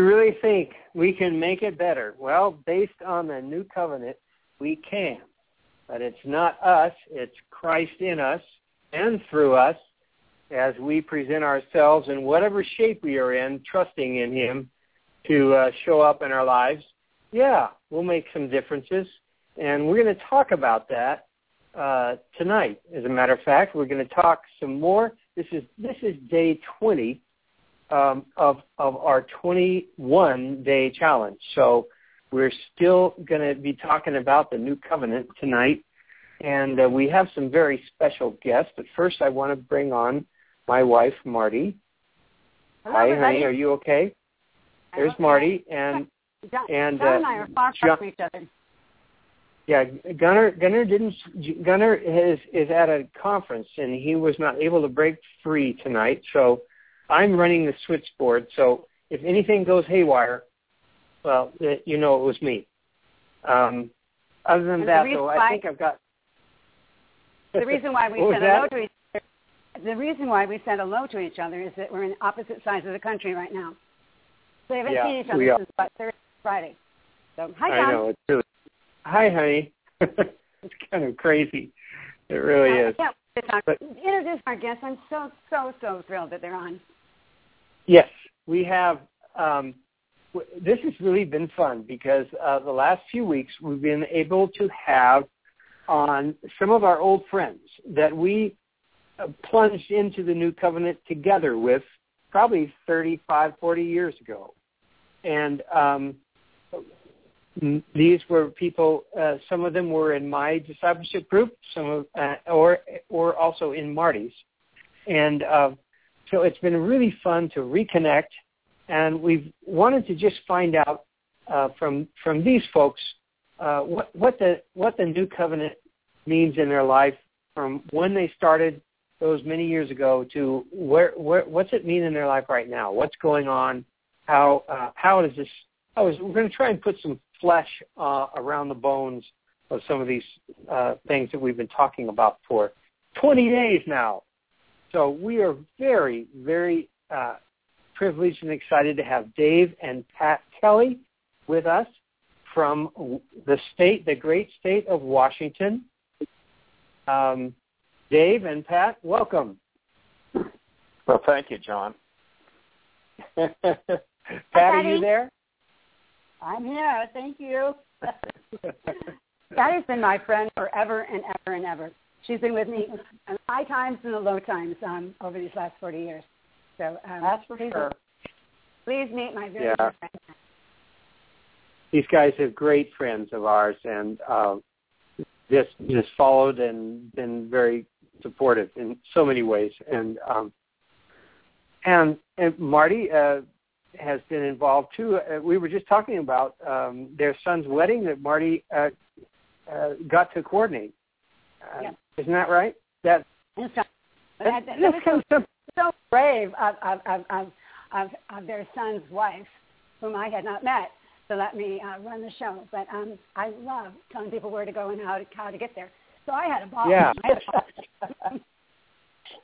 you really think we can make it better? Well, based on the new covenant, we can. But it's not us, it's Christ in us and through us as we present ourselves in whatever shape we are in, trusting in Him to uh, show up in our lives. Yeah, we'll make some differences. And we're going to talk about that uh, tonight. As a matter of fact, we're going to talk some more. This is this is day 20 um, of of our 21 day challenge. So we're still going to be talking about the new covenant tonight, and uh, we have some very special guests. But first, I want to bring on my wife, Marty. Hello, Hi, everybody. honey. Are you okay? There's okay. Marty, and John, and, John uh, and I are far John- from each other. yeah, Gunner Gunner didn't Gunner is is at a conference and he was not able to break free tonight. So I'm running the switchboard. So if anything goes haywire, well, uh, you know it was me. Um, other than And that, though, I think I've got. The reason why we was said hello to each other, the reason why we said hello to each other is that we're in opposite sides of the country right now. So we haven't Yeah, seen each other since about Thursday, Friday. So hi, I John. know it's really. Hi, honey. it's kind of crazy. It really Uh, is. yeah, But- introduce our guests. I'm so so so thrilled that they're on. Yes, we have. Um, this has really been fun because uh, the last few weeks we've been able to have on some of our old friends that we uh, plunged into the new covenant together with probably 35, 40 years ago. And um, these were people, uh, some of them were in my discipleship group, some of, uh, or, or also in Marty's. And uh, so it's been really fun to reconnect, and we've wanted to just find out uh, from from these folks uh, what what the what the new covenant means in their life from when they started those many years ago to where, where what's it mean in their life right now? What's going on? How uh, how does this? How is we're going to try and put some flesh uh, around the bones of some of these uh, things that we've been talking about for 20 days now. So we are very, very uh, privileged and excited to have Dave and Pat Kelley with us from the state, the great state of Washington. Um, Dave and Pat, welcome. Well, thank you, John. Pat, are you Patty. there? I'm here. Thank you. Patty's been my friend forever and ever and ever. She's been with me in the high times and the low times um, over these last 40 years. So um, That's for please, sure. please meet my very Yeah. good friend. These guys are great friends of ours, and uh, just just followed and been very supportive in so many ways. And um, and and Marty uh, has been involved too. Uh, we were just talking about um, their son's wedding that Marty uh, uh, got to coordinate. Uh, Yeah. Isn't that right? That that's, that, that that's was so, so brave of, of, of, of, of, of their son's wife, whom I had not met, to let me uh, run the show. But um, I love telling people where to go and how to, how to get there. So I had a ball. Yeah.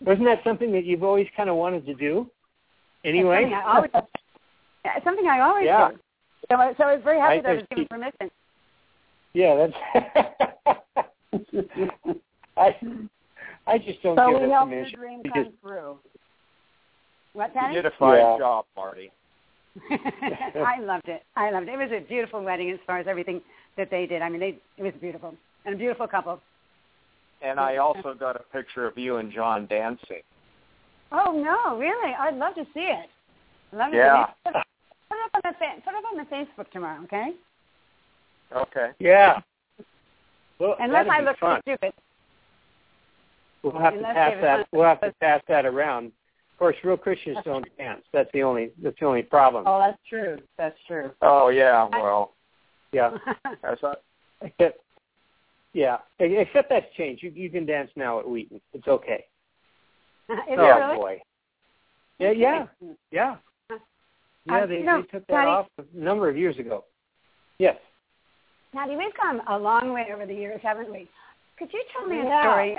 Wasn't that something that you've always kind of wanted to do? Anyway, It's something I always, something I always Yeah. do. So, I- so I was very happy I- that I was given permission. Yeah, that's. I I just don't So give we it helped your permission. dream because- come true. What, You did a fine Yeah. job, Marty. I loved it. I loved it. It was a beautiful wedding as far as everything that they did. I mean, they it was beautiful and a beautiful couple. And I also got a picture of you and John dancing. Oh no, really? I'd love to see it. I'd love to Yeah. see it. Put it up on the put it up on the Facebook tomorrow, okay? Okay. Yeah. Well, Unless I look fun. stupid. We'll have to Unless pass that. wants- We'll have to pass that around. Of course, real Christians don't dance. That's the only. That's the only problem. Oh, that's true. That's true. Oh yeah. Well, Yeah. as I, Except, yeah. Except that's changed. You you can dance now at Wheaton. It's okay. Is oh it really? boy. Yeah, yeah, yeah. Yeah, Uh, they, you know, they took that Patty- off a number of years ago. Yes. Patty, we've come a long way over the years, haven't we? Could you tell me a story?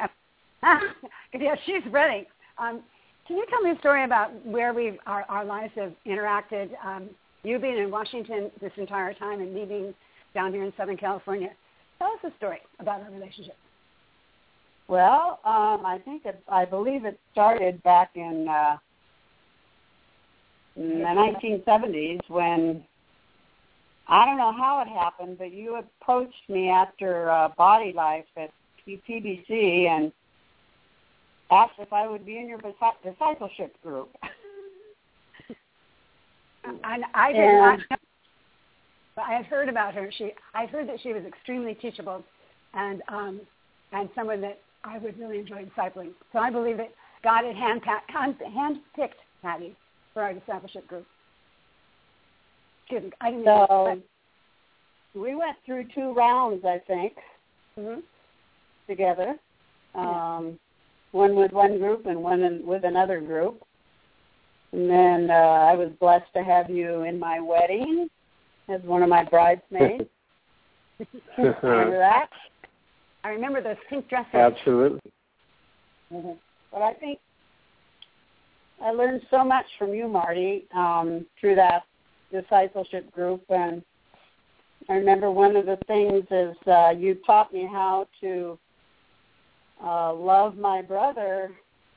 Yeah, she's ready. Um, can you tell me a story about where we our, our lives have interacted? Um, you being in Washington this entire time and me being down here in Southern California. Tell us a story about our relationship. Well, um, I think it, I believe it started back in, uh, in the 1970s when I don't know how it happened, but you approached me after uh, Body Life at PBC and asked if I would be in your disci- discipleship group. I, I did Yeah. not know. But I had heard about her. She, I heard that she was extremely teachable, and um, and someone that I would really enjoy discipling. So I believe that God had hand hand handpicked Patty for our discipleship group. Me, I didn't. So we went through two rounds, I think, mm-hmm. together. Um, one with one group and one in, with another group. And then uh, I was blessed to have you in my wedding as one of my bridesmaids. Remember that? I remember those pink dresses. Absolutely. Mm-hmm. But I think I learned so much from you, Marty, um, through that discipleship group. And I remember one of the things is uh, you taught me how to uh, love my brother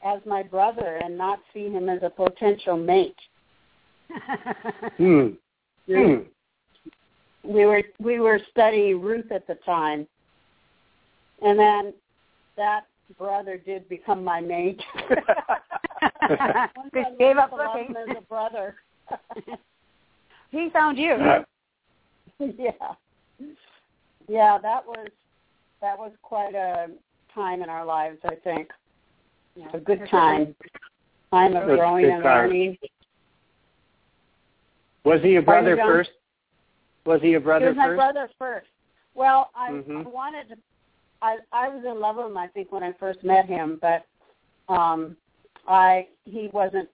as my brother and not see him as a potential mate. Hmm. Hmm. We were we were studying Ruth at the time, and then that brother did become my mate. They gave up I love looking. as a brother. He found you. Yeah, yeah. That was that was quite a time in our lives. I think a good time, time of growing and learning. Was he your brother John? first? Was he your a He brother was my first? brother first. Well, I, Mhm. I wanted to. I I was in love with him. I think when I first met him, but um, I he wasn't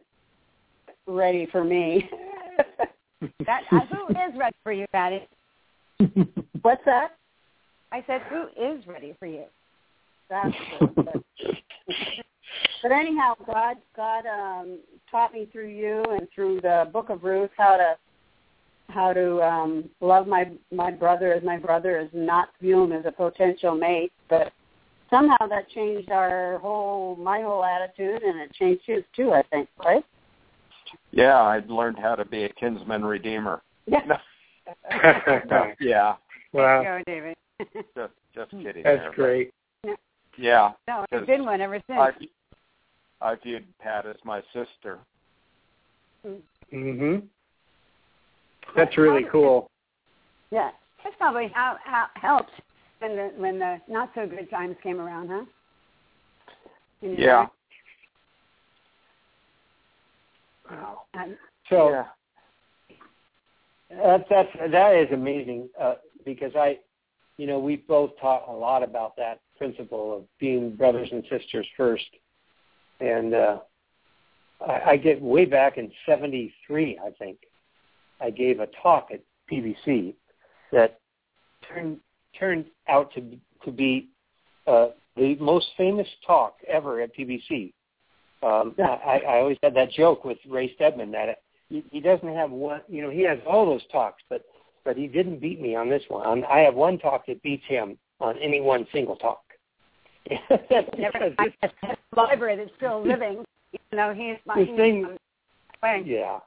ready for me. That uh, who is ready for you, Patty? What's that? I said, who is ready for you? That's but anyhow, God God um, taught me through you and through the Book of Ruth how to how to um, love my my brother as my brother, is not view him as a potential mate. But somehow that changed our whole my whole attitude, and it changed his too. I think, right? Yeah, I'd learned how to be a kinsman redeemer. Yeah. No, yeah, wow, There you go, David. just just kidding. that's there, but great. Yeah, no, Because I've been one ever since. I I viewed Pat as my sister. Mhm. That's really cool. yeah. That's probably how, how helped when the when the not so good times came around, huh? In your Yeah. Um, So yeah. That's that's that is amazing uh, because I, you know, we've both taught a lot about that principle of being brothers and sisters first, and uh, I, I get way back in '73, I think, I gave a talk at PBC that turned turned out to to be uh, the most famous talk ever at PBC. Um, I, I always had that joke with Ray Stedman that he, he doesn't have one. You know, he has all those talks, but but he didn't beat me on this one. I have one talk that beats him on any one single talk. never Because I have a library that's still living, even though he's my thing- yeah,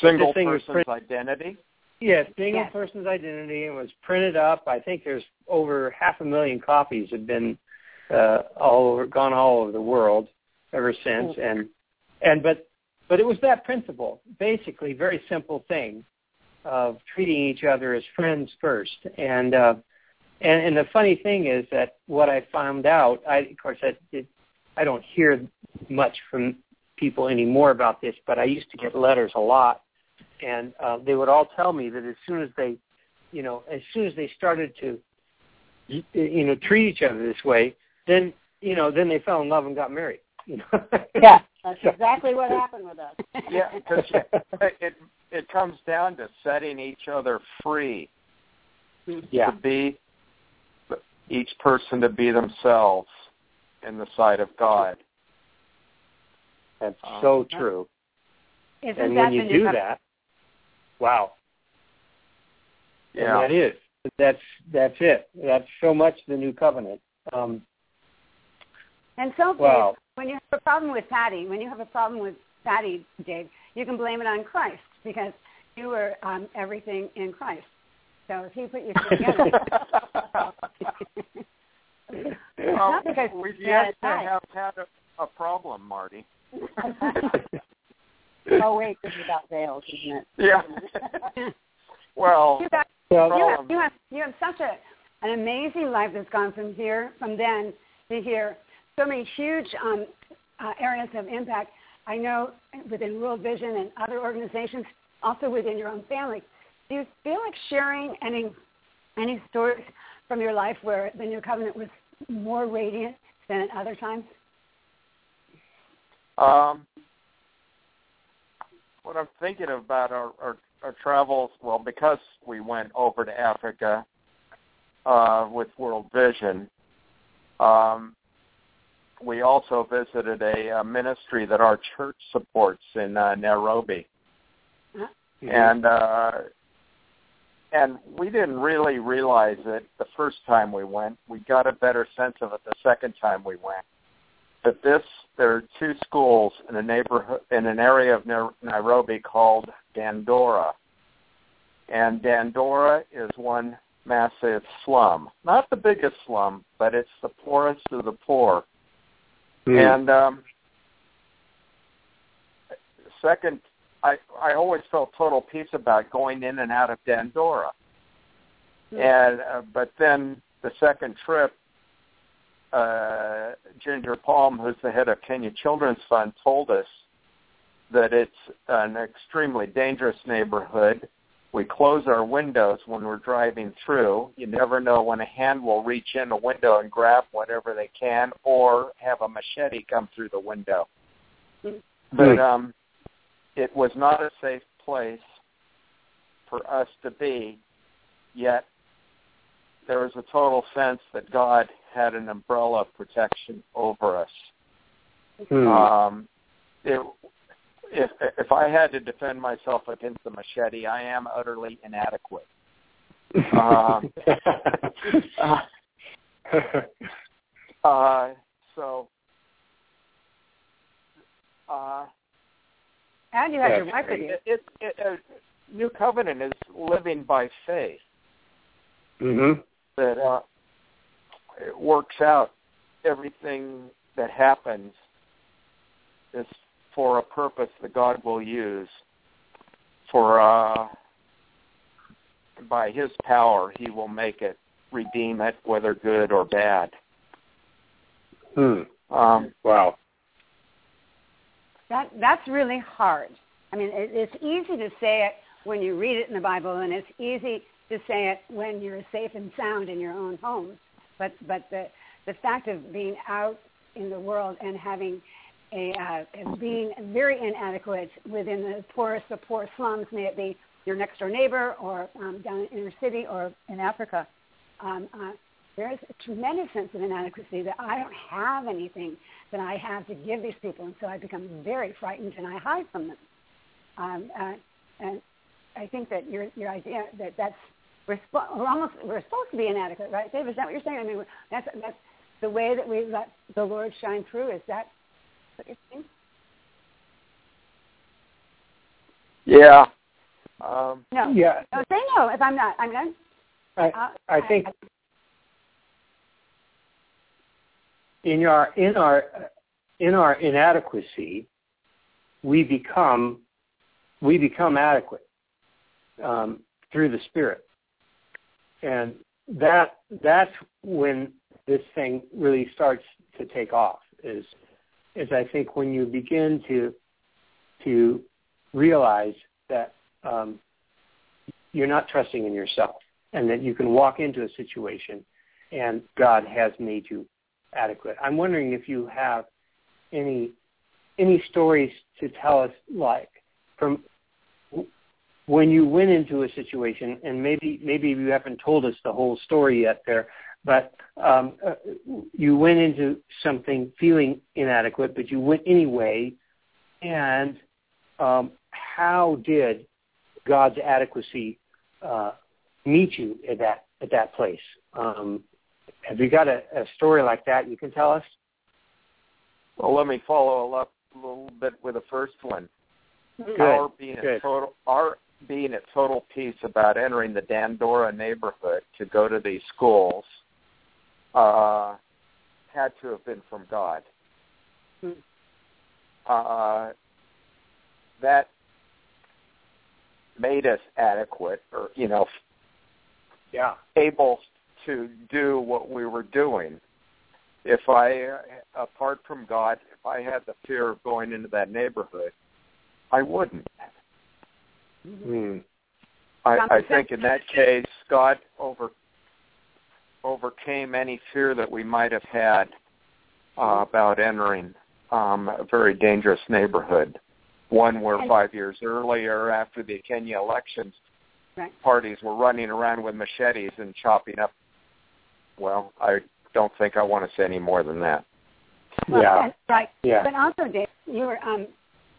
Single thing person's pretty- identity. yeah, single Yes. person's identity and was printed up. I think there's over half a million copies have been uh, all over, gone all over the world ever since. And and but but it was that principle, basically, very simple thing. of treating each other as friends first. And uh, and, and the funny thing is that what I found out, I of course I, it, I don't hear much from people anymore about this, but I used to get letters a lot, and uh, they would all tell me that as soon as they, you know, as soon as they started to, you know, treat each other this way, then you know, then they fell in love and got married. You know? yeah, that's exactly what happened with us. yeah, because it it comes down to setting each other free. Yeah. To be each person to be themselves in the sight of God. That's um, so true. Isn't and when you do that, wow. Yeah. And that is. That's that's it. That's so much the new covenant. Um, and so, wow. when you have a problem with Patty, when you have a problem with Patty, Dave, you can blame it on Christ because you were um, everything in Christ. So if he put you together, well, because we've yet to have had a, a problem, Marty. oh wait, this is about veils, isn't it? Yeah. well, you, got, well you, have, you have you have such a an amazing life that's gone from here from then to here. So many huge um, uh, areas of impact. I know within World Vision and other organizations, also within your own family. Do you feel like sharing any any stories from your life where the new covenant was more radiant than at other times? Um, what I'm thinking about our, our, our travels, well, because we went over to Africa uh, with World Vision, um, we also visited a, a ministry that our church supports in uh, Nairobi. Mm-hmm. And uh, and we didn't really realize it the first time we went. We got a better sense of it the second time we went. But this, there are two schools in a neighborhood in an area of Nairobi called Dandora, and Dandora is one massive slum. Not the biggest slum, but it's the poorest of the poor. Mm. And um, second I I always felt total peace about going in and out of Dandora. Mm-hmm. And uh, but then the second trip, uh, Ginger Palm, who's the head of Kenya Children's Fund, told us that it's an extremely dangerous neighborhood. We close our windows when we're driving through. You never know when a hand will reach in a window and grab whatever they can, or have a machete come through the window. Mm-hmm. But um, it was not a safe place for us to be, yet there was a total sense that God had an umbrella of protection over us. Hmm. Um, it, if if I had to defend myself against the machete, I am utterly inadequate. um, uh, uh, so uh, and you had your wife with you. It, it, it, uh, New Covenant is living by faith. Mm-hmm. That uh, it works out. Everything that happens is for a purpose that God will use. For uh, by His power, He will make it, redeem it, whether good or bad. Hmm. Um, wow. That that's really hard. I mean, it, it's easy to say it when you read it in the Bible, and it's easy to say it when you're safe and sound in your own home. But but the the fact of being out in the world and having a uh, being very inadequate within the poorest of poor slums, may it be your next door neighbor or um, down in inner city or in Africa. Um, uh, there's a tremendous sense of inadequacy that I don't have anything that I have to give these people, and so I become very frightened and I hide from them. Um, uh, and I think that your your idea that that's we're, sp- we're almost we're supposed to be inadequate, right, Dave? Is that what you're saying? I mean, that's that's the way that we let the Lord shine through. Is that what you're saying? Yeah. Um, no. Yeah. No, say no if I'm not. I'm not. I, uh, I think in our in our in our inadequacy, we become we become adequate. um, through the Spirit, and that that's when this thing really starts to take off. Is is I think when you begin to to realize that um, you're not trusting in yourself, and that you can walk into a situation, and God has made you adequate. I'm wondering if you have any any stories to tell us, like from when you went into a situation, and maybe maybe you haven't told us the whole story yet there, but um, uh, you went into something feeling inadequate, but you went anyway, and um, how did God's adequacy uh, meet you at that at that place? Um, have you got a, a story like that you can tell us? Well, let me follow up a little bit with the first one. Good. Our being Good. at total our being at total peace about entering the Dandora neighborhood to go to these schools uh, had to have been from God. Hmm. Uh, that made us adequate, or you know, Yeah. able to do what we were doing. If I, uh, apart from God, if I had the fear of going into that neighborhood, I wouldn't. Mm. I, I think in that case, God over overcame any fear that we might have had uh, about entering um, a very dangerous neighborhood. One where five years earlier, after the Kenya elections, Right. parties were running around with machetes and chopping up. Well, I don't think I want to say any more than that. Well, Yeah. and- right. Yeah. But also, Dave, your um,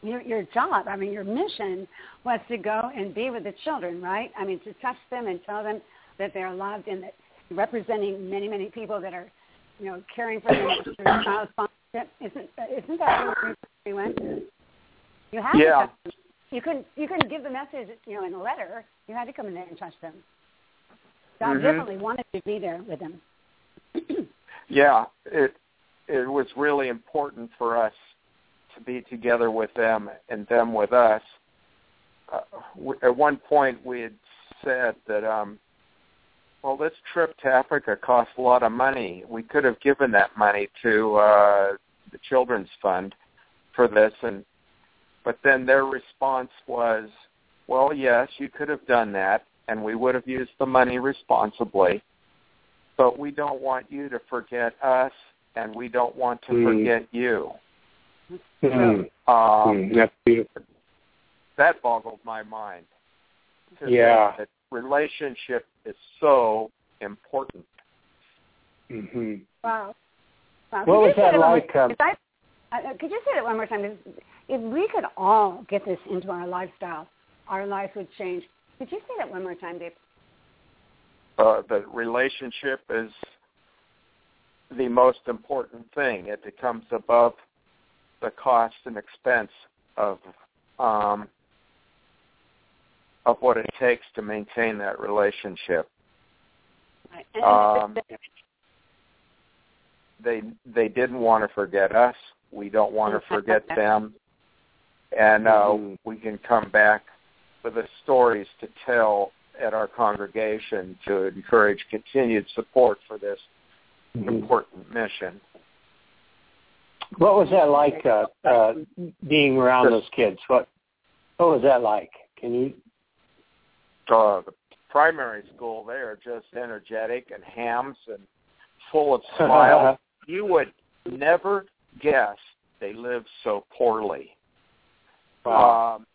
your your job, I mean, your mission was to go and be with the children, right? I mean, to touch them and tell them that they're loved and that representing many many people that are, you know, caring for them through child sponsorship. Isn't isn't that where we went? You had Yeah. to touch them. You couldn't you couldn't give the message, you know, in a letter. You had to come in there and touch them. God Mhm. definitely wanted to be there with them. Yeah, it it was really important for us to be together with them and them with us. Uh, w- at one point, we had said that, um, well, this trip to Africa cost a lot of money. We could have given that money to uh, the Children's Fund for this, and but then their response was, well, yes, you could have done that, and we would have used the money responsibly but we don't want you to forget us, and we don't want to Mm. forget you. Mm. Um, Mm. That's beautiful. That boggled my mind. Yeah. that relationship is so important. hmm Wow. wow. What was that like, um, I, uh, could you say that one more time? If we could all get this into our lifestyle, our life would change. Could you say that one more time, Dave? Uh, the relationship is the most important thing. It becomes above the cost and expense of um, of what it takes to maintain that relationship. Right. Um, they they didn't want to forget us. We don't want to forget them, and uh, Mhm. we can come back with the stories to tell at our congregation to encourage continued support for this Mhm. important mission. What was that like uh, uh, being around those kids? What What was that like? Can you? Uh, the primary school they are just energetic and hams and full of smiles. you would never guess they live so poorly. Wow. Um,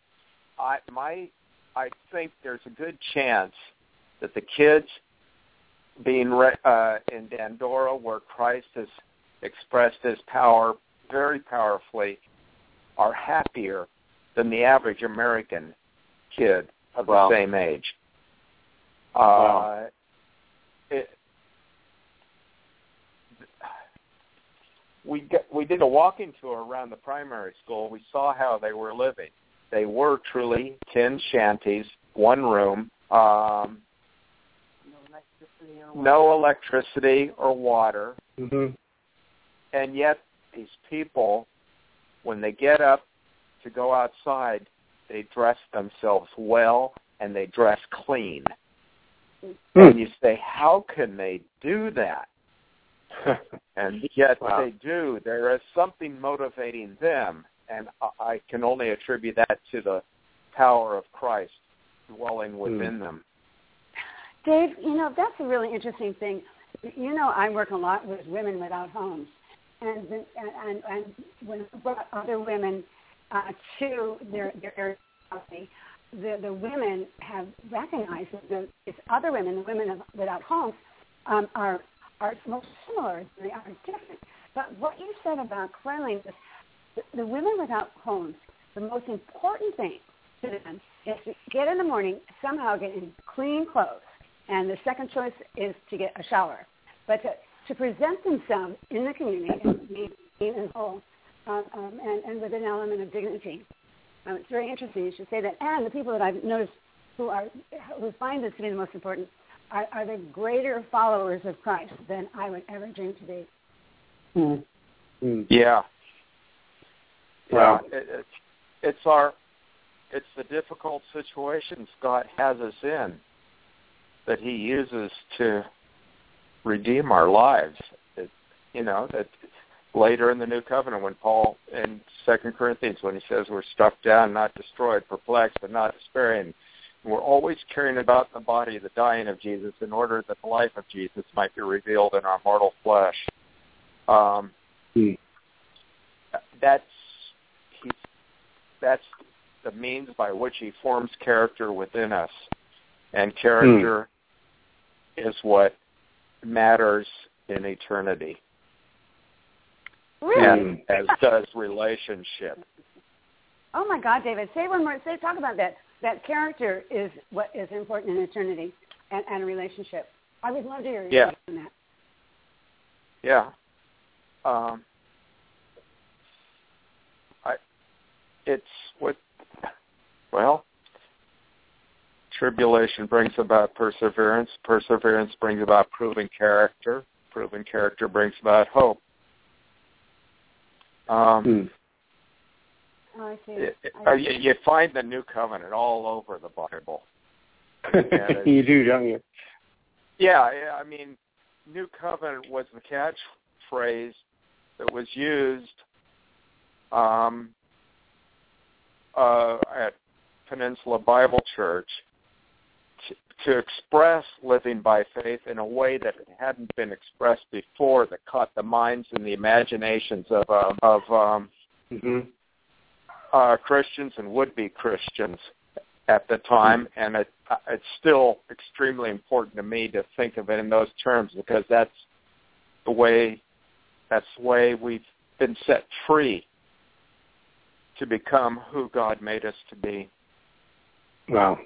I my I think there's a good chance that the kids being re- uh, in Dandora, where Christ has expressed His power very powerfully, are happier than the average American kid of Wow. the same age. Uh, Wow. it, we get, we did a walking tour around the primary school. We saw how they were living. They were truly tin shanties, one room, um, no electricity or water, hmm and yet these people, when they get up to go outside, they dress themselves well. and they dress clean. Hmm. And you say, how can they do that? and yet Wow. they do. There is something motivating them, and I- I can only attribute that to the power of Christ dwelling within them. Dave, you know, that's a really interesting thing. You know, I work a lot with women without homes. And and and, and when I brought other women uh, to their their housing, the the women have recognized that the it's other women, the women of, without homes, um, are are most similar. They are different. But what you said about cleanliness, the, the women without homes, the most important thing to them is to get in the morning, somehow get in clean clothes, and the second choice is to get a shower. But to, to present themselves in the community and be clean and whole, um, um, and, and with an element of dignity. Um, it's very interesting you should say that. And the people that I've noticed who are who find this to be the most important are, are the greater followers of Christ than I would ever dream to be. Mm. Mm. Yeah. Wow. Yeah, it, it's it's our it's the difficult situations God has us in that He uses to redeem our lives. It, you know that later in the New Covenant when Paul in Second Corinthians when he says we're struck down, not destroyed, perplexed, but not despairing. We're always carrying about the body, the dying of Jesus, in order that the life of Jesus might be revealed in our mortal flesh. Um, Mm. that's he's that's the means by which he forms character within us and character is what matters in eternity Really? and as does relationship Oh my God, David! Say one more. Say talk about that. That character is what is important in eternity and, and a relationship. I would love to hear your Yeah. on that. yeah um i it's what well tribulation brings about perseverance perseverance brings about proven character proven character brings about hope um Mm. Oh, I see. it, it- I uh, see. you, you find the new covenant all over the bible you do, don't you? Yeah, yeah, I mean, New Covenant was the catchphrase that was used um, uh, at Peninsula Bible Church to, express living by faith in a way that it hadn't been expressed before, that caught the minds and the imaginations of uh, of um, hmm uh, Christians and would-be Christians at the time, and it, uh, it's still extremely important to me to think of it in those terms because that's the way that's the way we've been set free to become who God made us to be. Wow.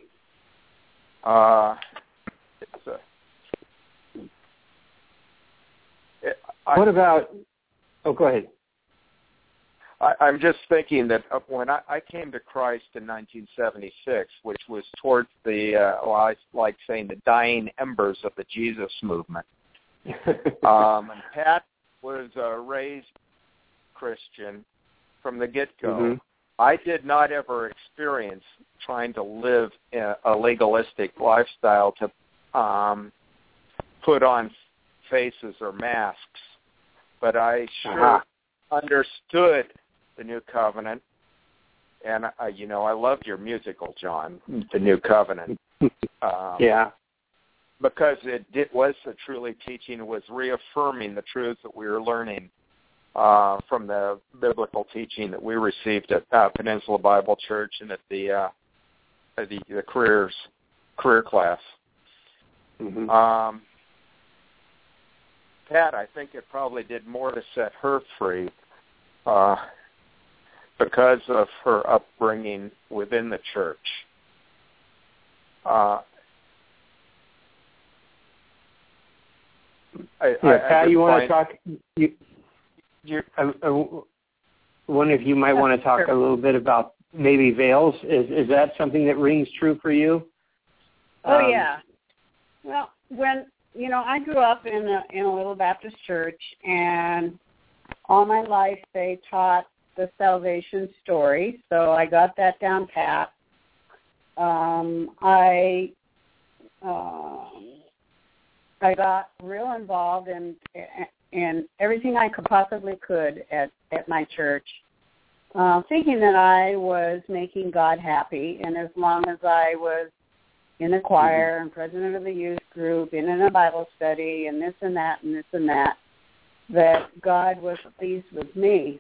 Uh, it's a, it, I, What about? Oh, go ahead. I, I'm just thinking that uh, when I, I came to Christ in 1976, which was towards the, uh, well, I like saying the dying embers of the Jesus movement. Um, and Pat was a raised Christian from the get-go. Mhm. I did not ever experience trying to live a, legalistic lifestyle to um, put on faces or masks, but I sure Uh-huh. understood the new covenant, and uh, you know I loved your musical, John, the new covenant. Um, yeah. because it did, was a truly teaching, it was reaffirming the truths that we were learning uh, from the biblical teaching that we received at uh, Peninsula Bible Church and at the uh, at the, the careers career class. hmm Um, Pat, I think it probably did more to set her free uh, because of her upbringing within the church. Uh, I, yeah, I, I Pat, would you want to talk? You, you- I, I wonder if you might want to talk a little bit about maybe veils. Is is that something that rings true for you? Oh Um, yeah. Well, when you know, I grew up in a in a little Baptist church, and all my life they taught the salvation story, so I got that down pat. um, I um, I got real involved in in everything I could possibly could at at my church, uh, thinking that I was making God happy, and as long as I was in the choir and president of the youth group and in a Bible study and this and that and this and that, that God was pleased with me.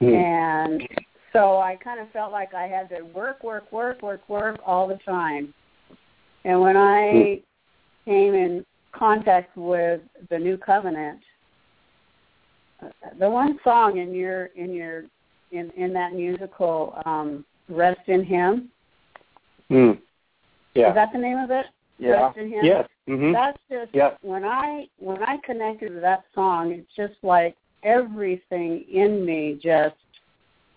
Mm. And so I kind of felt like I had to work, work, work, work, work all the time. And when I Mm. came in contact with the new covenant, the one song in your in your in in that musical um rest in him Mm. Yeah. is that the name of it Yeah. rest in him Yes. hmm that's just Yeah. when I when I connected to that song, it's just like everything in me just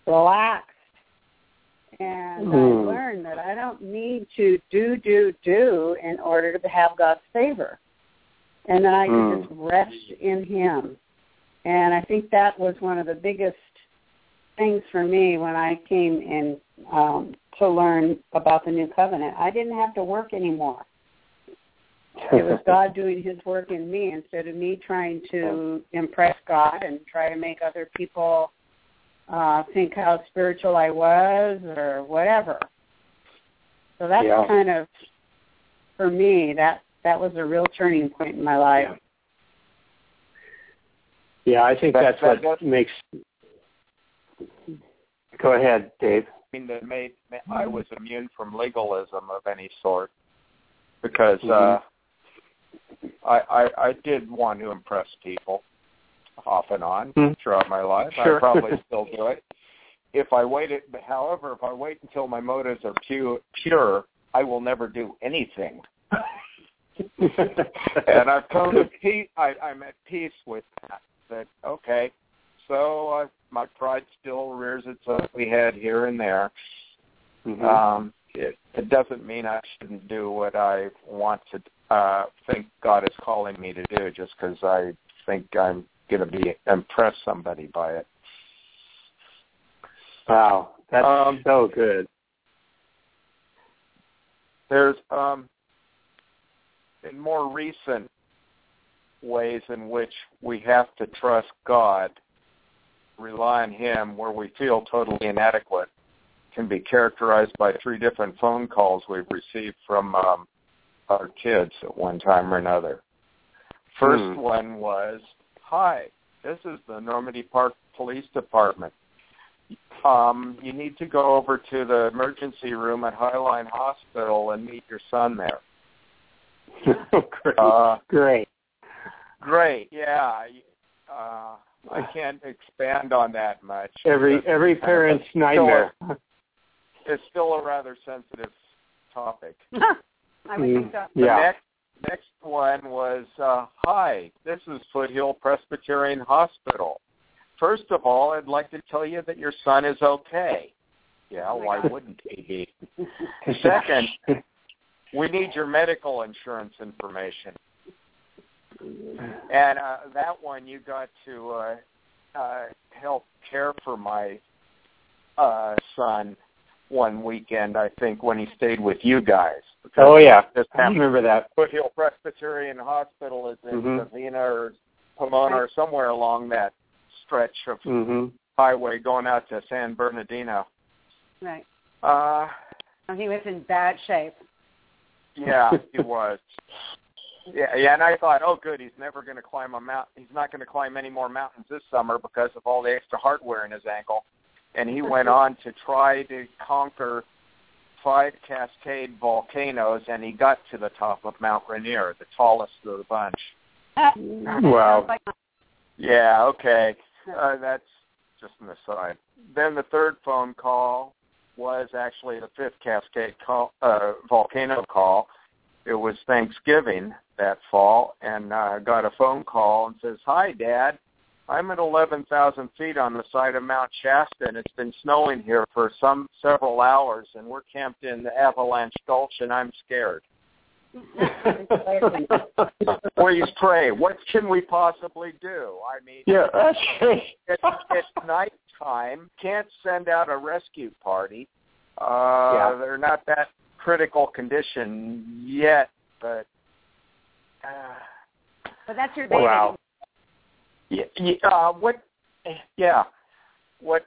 relaxed. And I Mm. learned that I don't need to do, do, do in order to have God's favor. And that I can Mm. just rest in Him. And I think that was one of the biggest things for me when I came in um, to learn about the new covenant. I didn't have to work anymore it was God doing His work in me instead of me trying to impress God and try to make other people uh, think how spiritual I was or whatever. So that's Yeah. kind of for me that that was a real turning point in my life. Yeah, I think That- that's that- what makes. Go ahead, Dave. I mean, that made I was immune from legalism of any sort because Mm-hmm. uh, I, I I did want to impress people off and on Hmm. throughout my life. Sure. I probably still do it. If I waited, however, if I wait until my motives are pure, pure, I will never do anything. and I've come to peace. I, I'm at peace with that. That okay, so uh, my pride still rears its ugly head here and there. Mhm. Um, it, it doesn't mean I shouldn't do what I want to uh, think God is calling me to do just because I think I'm going to be impress somebody by it. wow, that's Um, so good. There's um, in more recent ways in which we have to trust God, rely on Him, where we feel totally inadequate, can be characterized by three different phone calls we've received from um, our kids at one time or another. First Hmm. one was, "Hi, this is the Normandy Park Police Department. Um, you need to go over to the emergency room at Highline Hospital and meet your son there." great. Uh, great. Great. Yeah. I- Uh, I can't expand on that much. Every It's every kind of a- parent's nightmare. It's still a rather sensitive topic. I would think so. The Yeah. next next one was uh, hi. This is Foothill Presbyterian Hospital. First of all, I'd like to tell you that your son is okay. Yeah, Oh why God. wouldn't he be? Second, we need your medical insurance information. And uh, that one, you got to uh, uh, help care for my uh, son one weekend, I think, when he stayed with you guys. Oh yeah, This I remember that. Foothill Presbyterian Hospital is in Mhm. Covina or Pomona or somewhere along that stretch of hmm highway going out to San Bernardino. Right. Uh, And he was in bad shape. Yeah, he was. Yeah, yeah, and I thought, oh, good, he's never going to climb a mountain. He's not going to climb any more mountains this summer because of all the extra hardware in his ankle. And he went on to try to conquer five Cascade volcanoes, and he got to the top of Mount Rainier, the tallest of the bunch. Wow. Yeah, okay. Uh, that's just an aside. Then the third phone call was actually the fifth Cascade call, uh, volcano call. It was Thanksgiving that fall, and I uh, got a phone call and says, "Hi, Dad. I'm at 11,000 feet on the side of Mount Shasta, and it's been snowing here for some several hours, and we're camped in the Avalanche Gulch, and I'm scared. Please pray. What can we possibly do? I mean, yeah, that's it's, it's nighttime. Can't send out a rescue party. Uh, Yeah. They're not that critical condition yet, but uh, But that's your baby. wow. Yeah, yeah, uh, what? Yeah, what?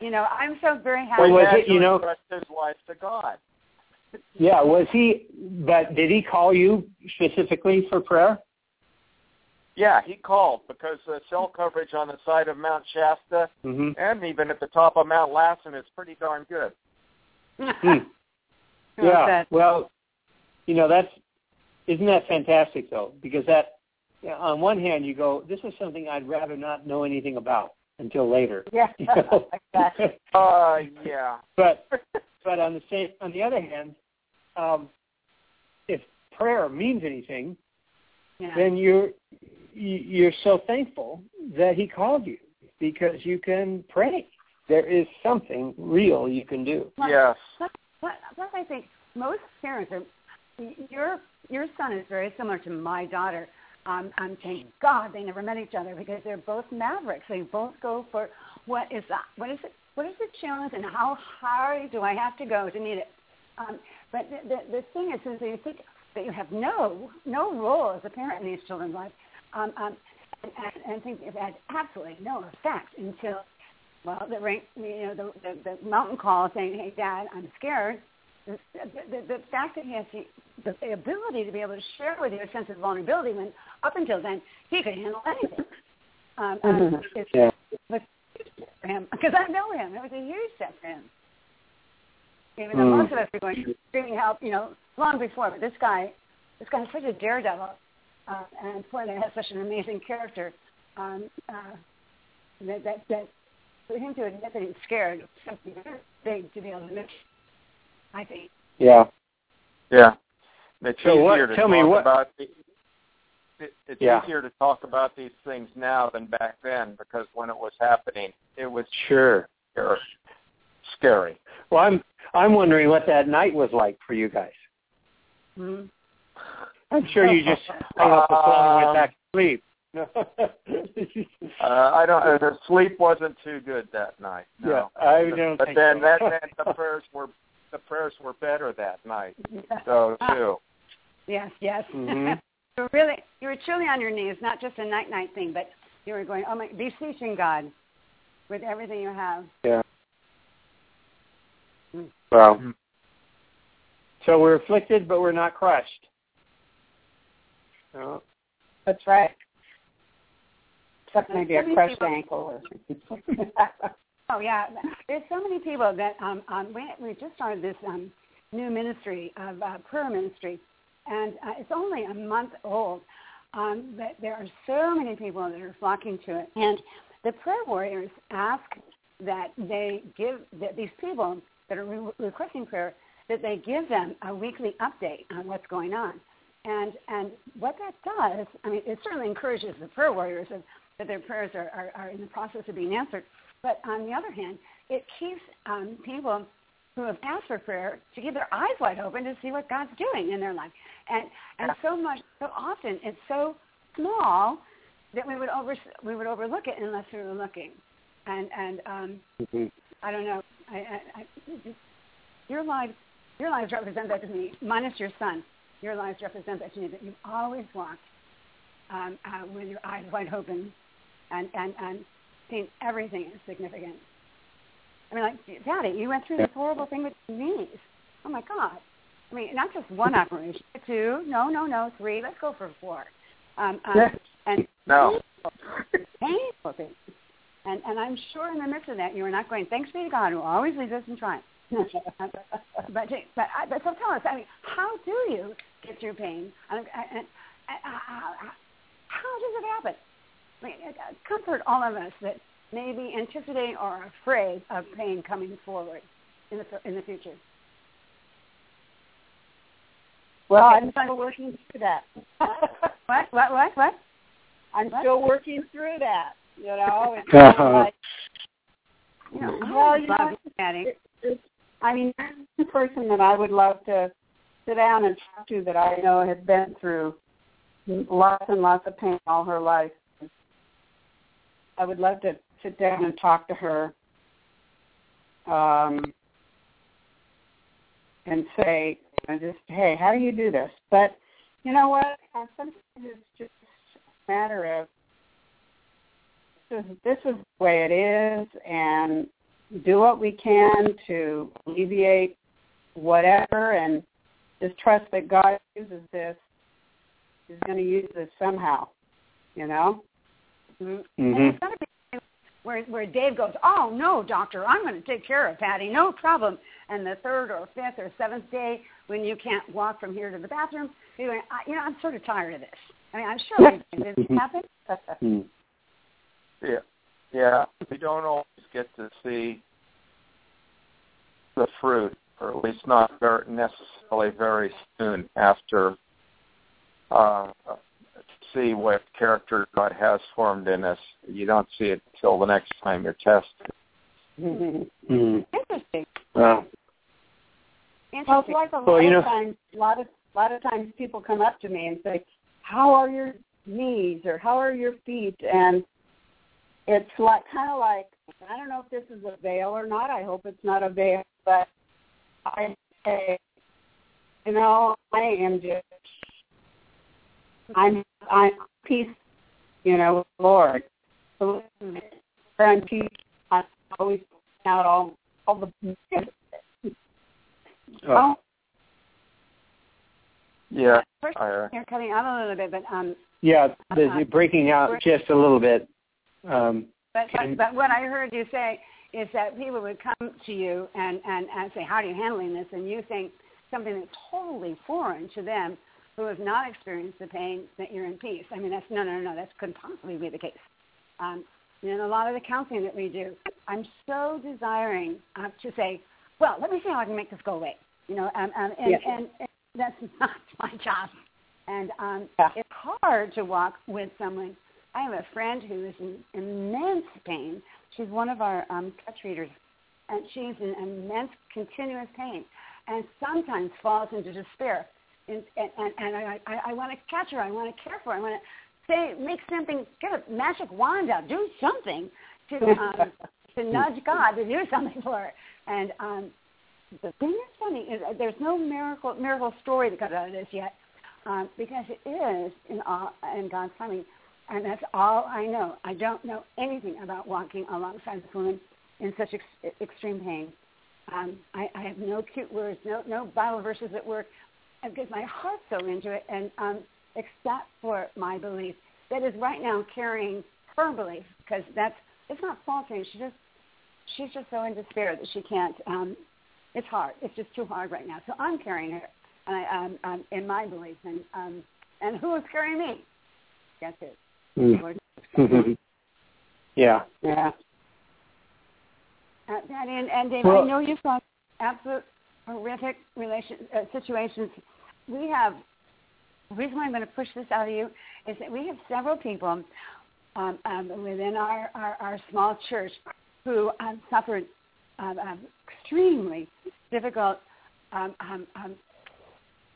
You know, I'm so very happy. Well, was it, you know- entrust his life to God. Yeah, was he? But did he call you specifically for prayer? Yeah, he called because the cell coverage on the side of Mount Shasta hmm and even at the top of Mount Lassen is pretty darn good. Hmm. Yeah. that? Well, you know that's isn't that fantastic though? Because that yeah, on one hand you go, this is something I'd rather not know anything about until later. Yeah, You know? exactly. Uh, yeah. but but on the same on the other hand, um, if prayer means anything, Yeah. then you're you- you're so thankful that he called you because you can pray. There is something real you can do. Well, Yes. Plus, plus, plus I think most parents are. Your your son is very similar to my daughter. Um, I'm thank God they never met each other because they're both mavericks. They both go for what is that? What is it? What is the challenge and how hard do I have to go to meet it? Um, but the, the the thing is, is that you think that you have no no role as a parent in these children's lives, um, um, and, and, and think it had absolutely no effect until well, the rank, you know, the, the, the mountain call saying, "Hey, Dad, I'm scared." The, the, the fact that he has the, the ability to be able to share with you a sense of vulnerability when up until then he could handle anything. Um, um, it's, Yeah. was for him because I know him. It was a huge step for him. Even though Mm. most of us were going to screaming help, you know, long before. But this guy, this guy is such a daredevil, uh, and boy, they has such an amazing character. Um, uh, that that that for him to admit that he's scared is something very big to be able to admit. I think. Yeah. Yeah. It's So easier what- to tell talk me what- about the, it, it's Yeah. easier to talk about these things now than back then because when it was happening, it was Sure. scary. scary. Well, I'm I'm wondering what that night was like for you guys. Mm-hmm. I'm sure you just hung up the phone and went back to sleep. Uh, I don't. Uh, the sleep wasn't too good that night. No. Yeah, I don't But think then so. that meant the prayers were the prayers were better that night. So too. Yes, yes. Mhm. you were really, you were truly on your knees, not just a night night thing, but you were going, oh my, beseeching God with everything you have. Yeah. Well, Mhm. So we're afflicted, but we're not crushed. Oh, That's right. Except maybe a crushed people- ankle or Oh yeah, there's so many people that um, um, we we just started this um, new ministry of uh, prayer ministry, and uh, it's only a month old. Um, but there are so many people that are flocking to it, and the prayer warriors ask that they give that these people that are re- requesting prayer that they give them a weekly update on what's going on, and and what that does, I mean, it certainly encourages the prayer warriors of, that their prayers are, are, are in the process of being answered. But on the other hand, it keeps um, people who have asked for prayer to keep their eyes wide open to see what God's doing in their life. And and so much, so often, it's so small that we would over we would overlook it unless we were looking. And and um, mhm. I don't know. I, I, I, your lives your lives represent that to me, minus your son. Your lives represent that to me that you've always walked um, uh, with your eyes wide open, and and and seen everything as significant. I mean, like, Daddy, you went through this horrible thing with your knees. Oh my God. I mean, not just one operation, two, no, no, no, three. Let's go for four. Um, um, and No. painful, painful things. And and I'm sure in the midst of that, you were not going. Thanks be to God who always leads us in triumph. but but but, I, but so tell us. I mean, how do you get through pain? And, and, and uh, how does it happen? I mean, uh, comfort all of us that may be anticipating or afraid of pain coming forward in the in the future. Well, Okay, I'm still working through that. What? What? What? What? I'm What? still working through that. You know, it's Uh-huh. kind of like, You know, Well, you love know, Daddy. it, it's, I mean, that's the person that I would love to sit down and talk to that I know has been through lots and lots of pain all her life. I would love to sit down and talk to her um, and say, and just, hey, how do you do this? But you know what? Sometimes it's just a matter of this is, this is the way it is, and do what we can to alleviate whatever, and just trust that God uses this. He's going to use this somehow. You know. Mm-hmm. And it's going to be where where Dave goes, oh no, doctor, I'm going to take care of Patty, no problem. And the third or fifth or seventh day when you can't walk from here to the bathroom, you're going, you know, I'm sort of tired of this. I mean, I'm sure it didn't happen. Hmm. yeah, yeah. We don't always get to see the fruit, or at least not very necessarily very soon after uh, see what character God has formed in us. You don't see it until the next time you're tested. Mm-hmm. Interesting. Well, Interesting. well, it's like a lot you know- of times. A lot of a lot of times, people come up to me and say, "How are your knees?" or "How are your feet?" and it's like kind of like I don't know if this is a veil or not. I hope it's not a veil, but I say, you know, I am just I'm I'm peace, you know, with the Lord. So I'm peace. I always point out all all the. Oh, Yeah, First, I, you're cutting out a little bit, but um, yeah, the, breaking out just a little bit. Um, But, Can- but but what I heard you say is that people would come to you and and and say, "How are you handling this?" And you think something that's totally foreign to them, who have not experienced the pain, that you're in peace. I mean, that's no, no, no, that couldn't possibly be the case. Um, and a lot of the counseling that we do, I'm so desiring uh, to say, "Well, let me see how I can make this go away." You know, um, um, and, Yeah. and, and that's not my job. And um, Yeah. it's hard to walk with someone I have a friend who is in immense pain. She's one of our um, touch readers, and she's in immense, continuous pain, and sometimes falls into despair. And and, and, and I, I, I want to catch her. I want to care for her. I want to say, make something, get a magic wand out, do something to um, to nudge God to do something for her. And um, the thing that's funny is there's no miracle miracle story that comes out of this yet, um, because it is in all in God's timing. And that's all I know. I don't know anything about walking alongside this woman in such ex- extreme pain. Um, I, I have no cute words, no no Bible verses that work, because my heart's so into it, and um, except for my belief that is right now carrying her belief, because that's it's not faltering. She just she's just so in despair that she can't. Um, it's hard. It's just too hard right now. So I'm carrying her, and I, um, um, in my belief, and um, and who is carrying me? That's it. Mm. Yeah. Yeah. Uh, Patty and, and Dave, Well- I know you've got absolute horrific relation uh, situations. We have. The reason why I'm going to push this out of you is that we have several people um, um, within our, our, our small church who um, suffered um, um, extremely difficult um, um, um,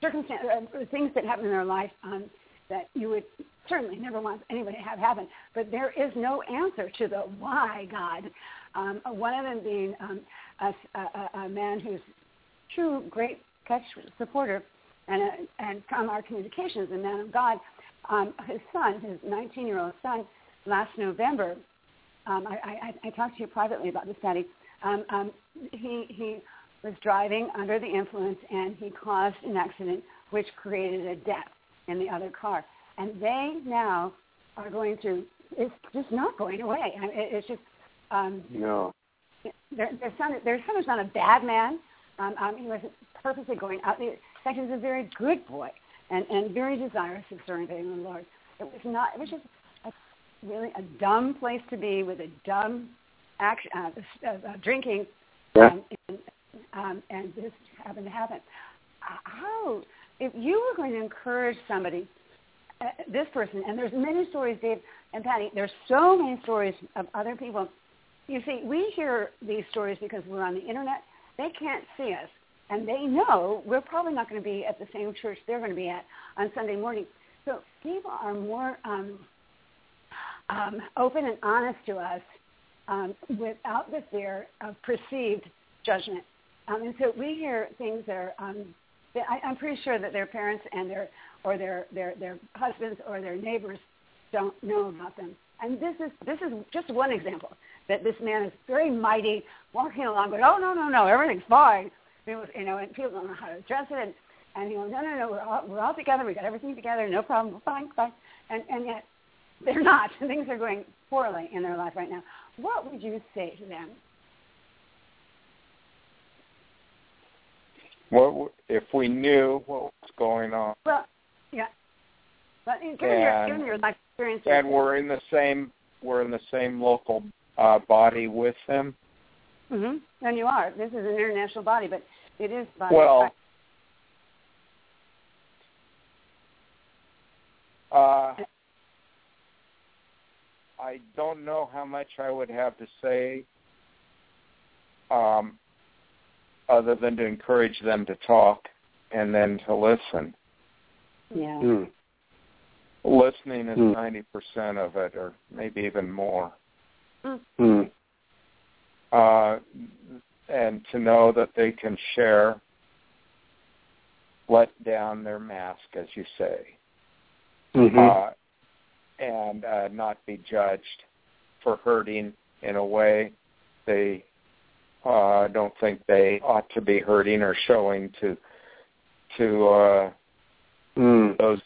circumstances, uh, things that happened in their life um, that you would certainly never want anybody to have happen. But there is no answer to the why God. Um, one of them being um, a, a, a man who's true great supporter and, a, and from our communications, a man of God. Um, his son, his 19-year-old son, last November, um, I, I, I talked to you privately about this, Patty. Um, um, he, he was driving under the influence and he caused an accident which created a death in the other car. And they now are going through, it's just not going away. I mean, it's just, um, No. their, their son, their son was not a bad man. Um, um, he wasn't purposely going out. In fact, he was a very good boy and, and very desirous of serving the Lord. It was not. It was just a, really a dumb place to be with a dumb action, uh, uh, uh, drinking, Yeah. um, and, um, and this happened to happen. How, if you were going to encourage somebody, uh, this person, and there's many stories, Dave and Patty. There's so many stories of other people you see, we hear these stories because we're on the internet. They can't see us, and they know we're probably not going to be at the same church they're going to be at on Sunday morning. So people are more um, um, open and honest to us um, without the fear of perceived judgment. Um, and so we hear things that are, um, I, I'm pretty sure that their parents and their, or their, their, their husbands or their neighbors don't know about them. And this is, this is just one example that this man is very mighty, walking along, going, oh, no, no, no, everything's fine. You know, and people don't know how to address it. And, and he goes, no, no, no, we're all, we're all together. We got everything together. No problem. We're fine, fine. And, and yet they're not. Things are going poorly in their life right now. What would you say to them? What if we knew what was going on? Well, yeah. But given, and, your, given your life experience, and we're in the same we're in the same local uh, body with them. Mhm. And you are. This is an international body, but it is body. Well. Uh, I don't know how much I would have to say um, other than to encourage them to talk and then to listen. Yeah. Mm. Listening is ninety mm. percent of it, or maybe even more. Mm. Uh, and to know that they can share, let down their mask, as you say, mm-hmm. uh, and uh, not be judged for hurting in a way they uh, don't think they ought to be hurting or showing to to uh, mm. those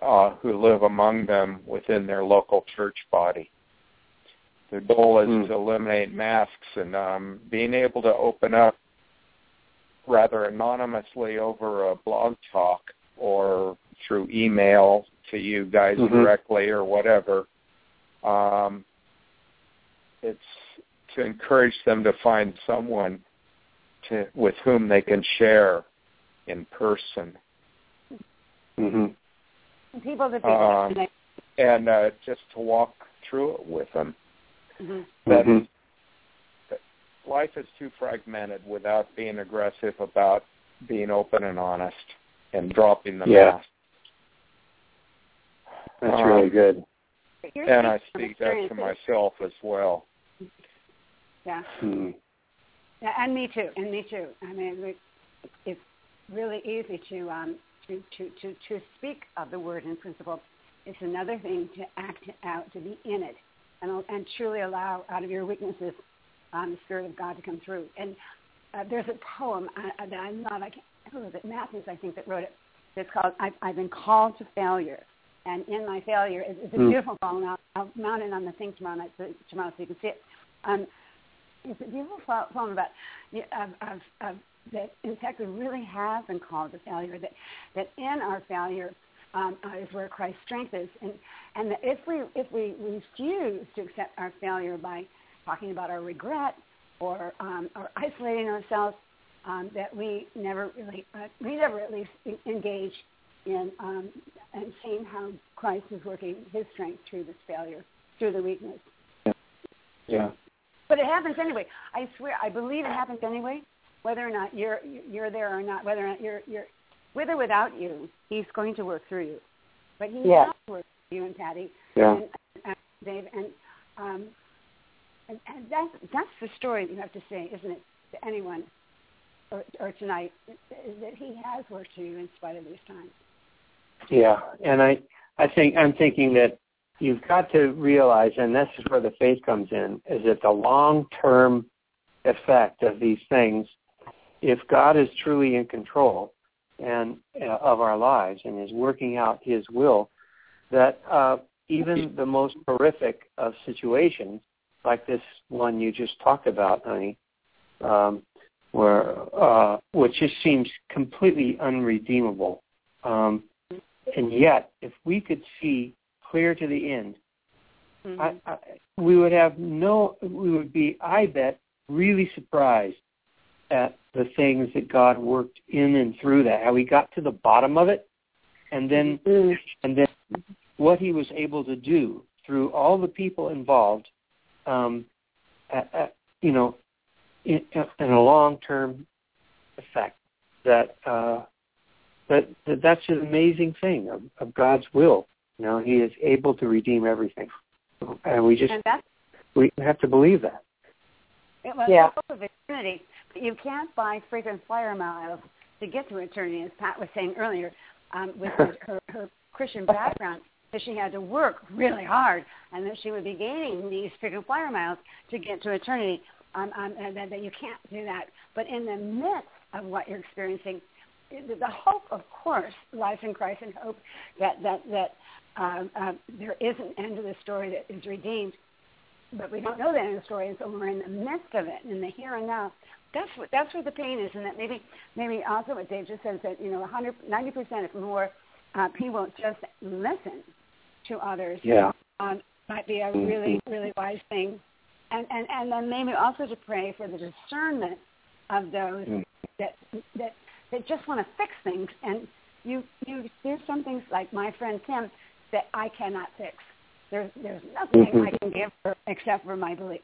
uh, who live among them within their local church body. The goal is mm. to eliminate masks and um, being able to open up rather anonymously over a blog talk or through email to you guys mm-hmm. directly or whatever. Um, it's to encourage them to find someone to with whom they can share in person. Mm-hmm. People to um, and uh, just to walk through it with them. Mm-hmm. That mm-hmm. is, life is too fragmented without being aggressive about being open and honest and dropping the yeah. mask. That's um, really good. And I speak that to myself as well. Yeah. Hmm. Yeah, and me too, and me too. I mean, it's really easy to um, to, to, to, to speak of the word in principle. It's another thing to act it out, to be in it, and and truly allow out of your weaknesses um, the Spirit of God to come through. And uh, there's a poem uh, that I love. I can't, who was it? Matthews, I think, that wrote it. It's called "I've, I've been called to failure." And in my failure, it's, it's a mm. beautiful poem. I'll, I'll mount it on the thing tomorrow night, so, tomorrow so you can see it. Um, it's a beautiful poem about of, of, of that. In fact, we really have been called to failure. That that in our failure um, uh, is where Christ's strength is, and and that if we if we refuse to accept our failure by talking about our regret or um, or isolating ourselves, um, that we never really uh, we never at least engage in um, and seeing how Christ is working His strength through this failure, through the weakness. Yeah. yeah. But it happens anyway. I swear, I believe it happens anyway, whether or not you're you're there or not, whether or not you're you're with or without you, he's going to work through you. But he yeah. has worked through you and Patty yeah. and, and Dave and um and, and that's that's the story you have to say, isn't it, to anyone or, or tonight, is that he has worked through you in spite of these times. Yeah, and I I think I'm thinking that you've got to realize, and this is where the faith comes in, is that the long-term effect of these things, if God is truly in control and uh, of our lives and is working out His will, that uh, even the most horrific of situations, like this one you just talked about, honey, um, where uh, which just seems completely unredeemable. Um, and yet, if we could see clear to the end, mm-hmm. I, I, we would have no, we would be, I bet, really surprised at the things that God worked in and through that, how he got to the bottom of it, and then, mm-hmm. and then what he was able to do through all the people involved, um, at, at, you know, in, in a long-term effect that uh, that, that that's an amazing thing of, of God's will you know, He is able to redeem everything, and we just and we have to believe that. It was yeah. of eternity. you can't buy frequent flyer miles to get to eternity, as Pat was saying earlier, um, with her, her, her Christian background, that she had to work really hard, and that she would be gaining these frequent flyer miles to get to eternity. Um, um, and that, that you can't do that. But in the midst of what you're experiencing, the hope, of course, lies in Christ, and hope that that that um, uh, there is an end to the story that is redeemed. But we don't know the end of the story until we're in the midst of it, in the here and now. That's what that's where the pain is, and that maybe maybe also what Dave just says that you know 100, 90 percent if more uh, people just listen to others. Yeah. Um, might be a really really wise thing and, and, and then maybe also to pray for the discernment of those mm. that that that just want to fix things. And you you there's some things like my friend Tim that I cannot fix. There's there's nothing mm-hmm. I can give her except for my belief.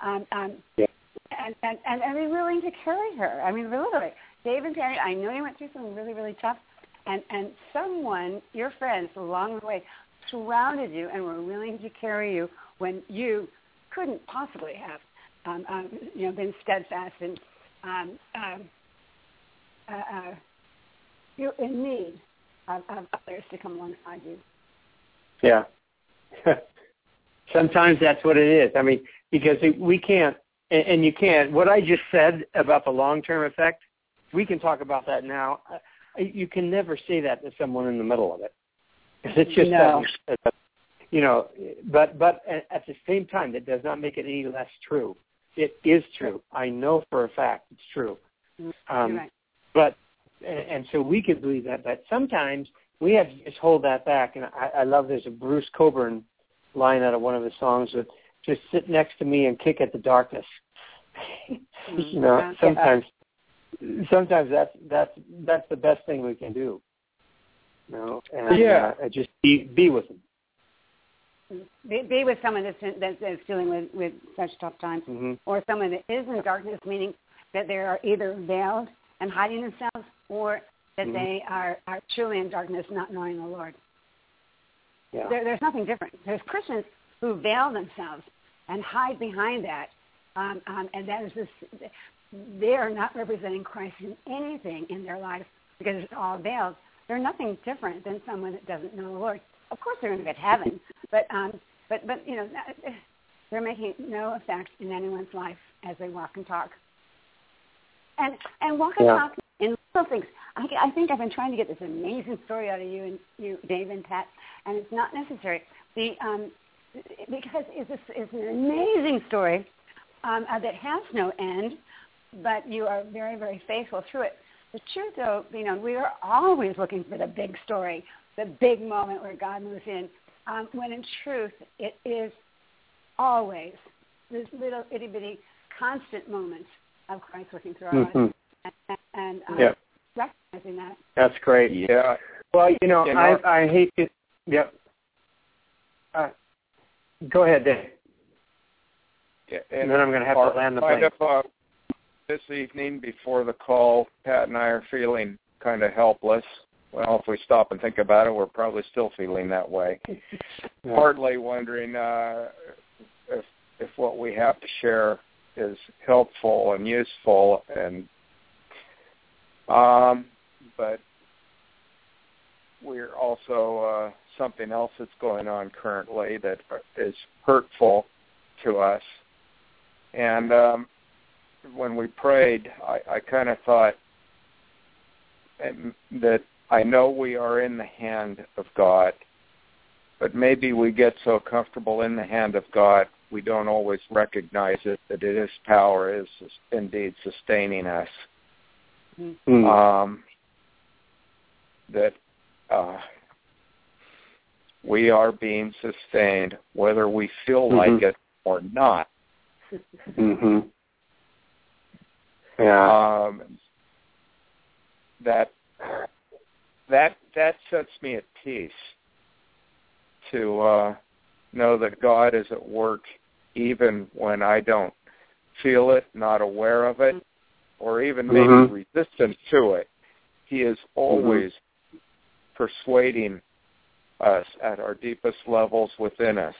Um, um, yeah. and, and and and be willing to carry her. I mean, literally, Dave and Terry. I know you went through something really really tough, and and someone, your friends along the way, surrounded you and were willing to carry you when you couldn't possibly have, um, um, you know, been steadfast and um, um, uh, uh, you're in need of, of others to come alongside you. Yeah. Sometimes that's what it is. I mean, because we can't, and, and you can't. What I just said about the long-term effect, we can talk about that now. You can never say that to someone in the middle of it. It's just no you know, but but at the same time, that does not make it any less true. It is true. I know for a fact it's true. Mm-hmm. Um, right. But and, and so we can believe that. But sometimes we have to just hold that back. And I, I love there's a Bruce Cockburn line out of one of his songs with just sit next to me and kick at the darkness. Mm-hmm. you know, sometimes sometimes that's that's that's the best thing we can do. You know, and yeah. uh, just be be with them be, be with someone that's, that's, that's dealing with, with such tough times, mm-hmm. or someone that is in darkness, meaning that they are either veiled and hiding themselves, or that mm-hmm. they are, are truly in darkness, not knowing the Lord. Yeah. There, there's nothing different. There's Christians who veil themselves and hide behind that, um, um, and that is this. They are not representing Christ in anything in their life because it's all veiled. They're nothing different than someone that doesn't know the Lord of course they're going to get heaven, but um, but but you know they're making no effect in anyone's life as they walk and talk. And and walk and yeah. talk little things. I, I think I've been trying to get this amazing story out of you and you, Dave and Pat, and it's not necessary. The um, because it's, a, it's an amazing story um, uh, that has no end, but you are very very faithful through it. The truth, though, you know, we are always looking for the big story the big moment where God moves in, um, when in truth it is always this little itty bitty constant moments of Christ working through our mm-hmm. lives and, and um, yep. recognizing that. That's great. Yeah. Well, you know, you know I I hate to. Yep. Uh, go ahead, Dave. Yeah, and, and then I'm going to have our, to land the plane. plane. uh, this evening before the call, Pat and I are feeling kind of helpless well, if we stop and think about it, we're probably still feeling that way. yeah. Partly wondering uh, if if what we have to share is helpful and useful, and um, but we're also uh, something else that's going on currently that is hurtful to us. And um, when we prayed, I, I kind of thought that I know we are in the hand of God, but maybe we get so comfortable in the hand of God we don't always recognize it that His power is indeed sustaining us. Mm-hmm. Um, that uh, we are being sustained whether we feel mm-hmm. like it or not. Mm-hmm. Yeah. Um, that that that sets me at peace to uh, know that God is at work even when I don't feel it, not aware of it, or even maybe mm-hmm. resistant to it. He is always mm-hmm. persuading us at our deepest levels within us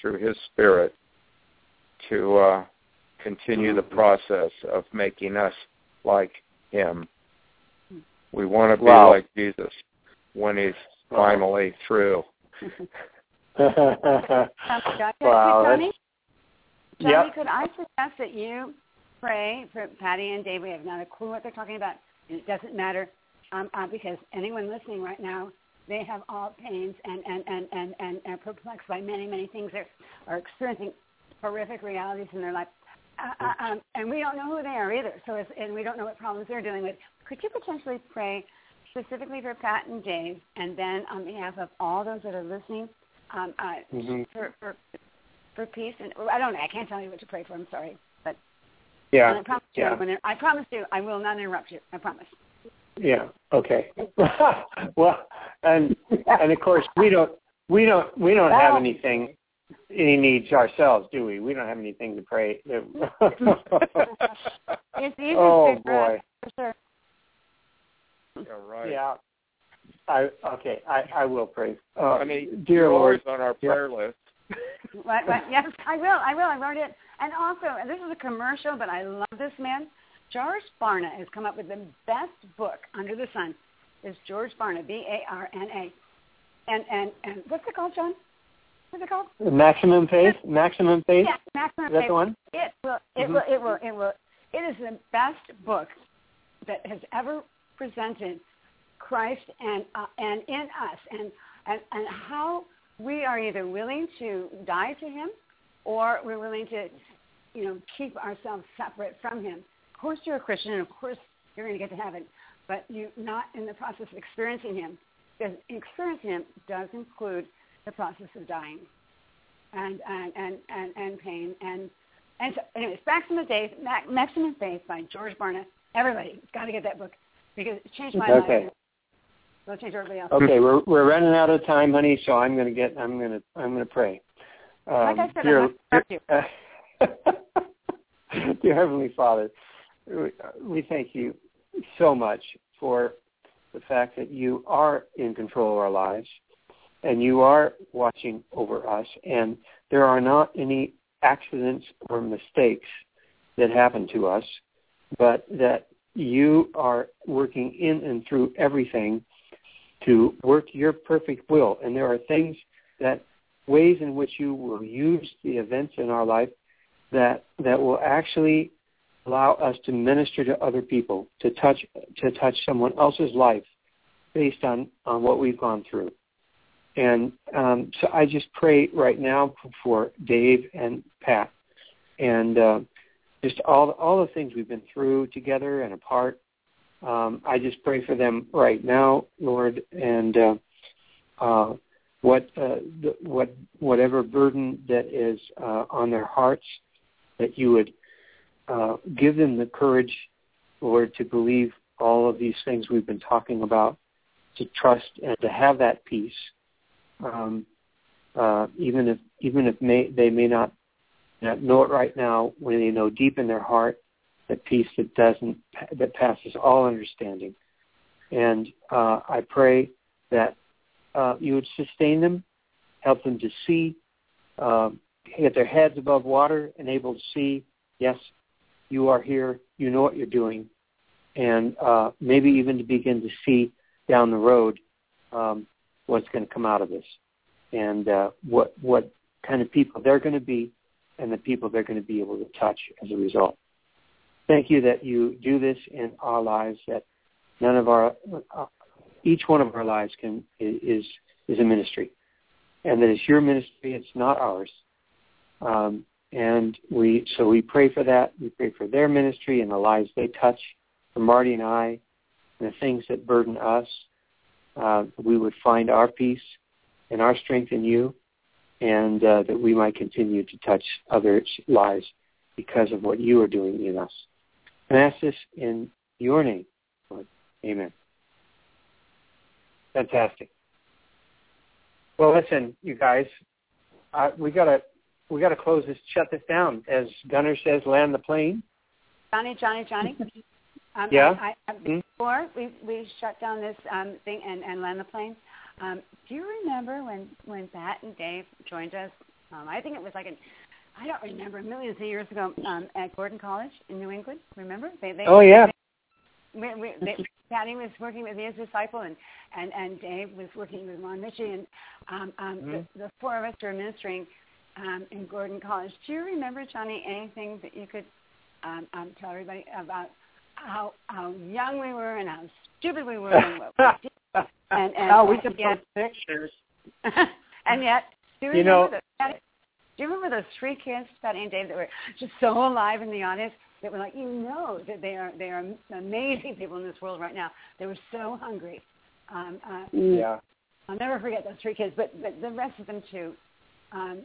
through His Spirit to uh, continue the process of making us like Him. We want to be Wow. like Jesus when He's finally through. Johnny, Wow, Johnny, Johnny, Yep. could I suggest that you pray for Patty and Dave? We have not a clue what they're talking about, and it doesn't matter um, uh, because anyone listening right now, they have all pains and and and and and, and perplexed by many many things. They are experiencing horrific realities in their life. Uh, uh, um, and we don't know who they are either. So, it's, and we don't know what problems they're dealing with. Could you potentially pray specifically for Pat and Dave, and then on behalf of all those that are listening, um, uh, Mhm. for, for for peace? And I don't know. I can't tell you what to pray for. I'm sorry, Yeah. and I promise yeah. you, when I promise you, I will not interrupt you. I promise. Yeah. Okay. well, and and of course we don't we don't we don't have anything any needs ourselves, do we? We don't have anything to pray. It's easy oh to boy. for sure. Yeah, right. Yeah. I okay. I I will pray. Uh, I mean, dear you're Lord. on our prayer list. What, what, yes, I will. I will. I wrote it. And also, and this is a commercial, but I love this man. George Barna has come up with the best book under the sun. Is George Barna, B-A-R-N-A. And and and what's it called, John? What's it called? Maximum faith. Maximum faith. Yeah, Maximum Is that Faith. the one? It will. It Mhm. will. It will. It will. It is the best book that has ever presented Christ and uh, and in us, and and and how we are either willing to die to Him, or we're willing to, you know, keep ourselves separate from Him. Of course, you're a Christian, and of course, you're going to get to heaven, but you're not in the process of experiencing Him, because experiencing Him does include the process of dying, and and and and, and pain and and so, anyways, Maximum Faith, Ma- Maximum Faith by George Barna. Everybody got to get that book because it changed my Okay. life. Change else. Okay, we're we're running out of time, honey. So I'm gonna get. I'm gonna. I'm gonna pray. Um, Like I said, dear, I'm not you. dear, dear Heavenly Father, we, we thank you so much for the fact that you are in control of our lives, and you are watching over us, and there are not any accidents or mistakes that happen to us, but that you are working in and through everything to work your perfect will. And there are things that ways in which you will use the events in our life that that will actually allow us to minister to other people, to touch to touch someone else's life based on, on what we've gone through. And um, so I just pray right now for Dave and Pat and uh, just all all the things we've been through together and apart. Um, I just pray for them right now, Lord, and uh, uh, what uh, the, what whatever burden that is uh, on their hearts, that you would uh, give them the courage, Lord, to believe all of these things we've been talking about, to trust and to have that peace, um, uh, even if even if may, they may not, not know it right now, when they know deep in their heart that peace that doesn't that passes all understanding. And uh, I pray that uh, you would sustain them, help them to see, uh, get their heads above water, and able to see, yes, you are here, you know what you're doing, and uh, maybe even to begin to see down the road um, what's going to come out of this, and uh, what what kind of people they're going to be, and the people they're going to be able to touch as a result. Thank you that you do this in our lives. That none of our, uh, each one of our lives can is is a ministry, and that it's your ministry. It's not ours. Um, and we so we pray for that. We pray for their ministry and the lives they touch, for Marty and I, and the things that burden us. Uh, we would find our peace and our strength in you, and uh, that we might continue to touch others' lives because of what you are doing in us. And ask this in your name, Lord. Amen. Fantastic. Well, listen, you guys, uh, we gotta we gotta close this, shut this down. As Gunner says, land the plane. Johnny, Johnny, Johnny. Um, Yeah? I, I, Hmm? before we we shut down this um, thing and, and land the plane, um, do you remember when when Pat and Dave joined us? Um, I think it was like in I don't remember millions of years ago um, at Gordon College in New England. Remember? They, they, oh yeah. We, we, they, Patty was working with his disciple, and and and Dave was working with Ron Ritchie, and um, um, mm-hmm. the, the four of us were ministering um, in Gordon College. Do you remember, Johnny, anything that you could um, um, tell everybody about how how young we were and how stupid we were and what we did? And, and oh, we can get pictures. and yet, do you, you know, the, do you remember those three kids, Patty and Dave, that were just so alive in the audience? That were like, you know, that they are they are amazing people in this world right now. They were so hungry. Um, uh, yeah. I'll never forget those three kids, but, but the rest of them too. Um,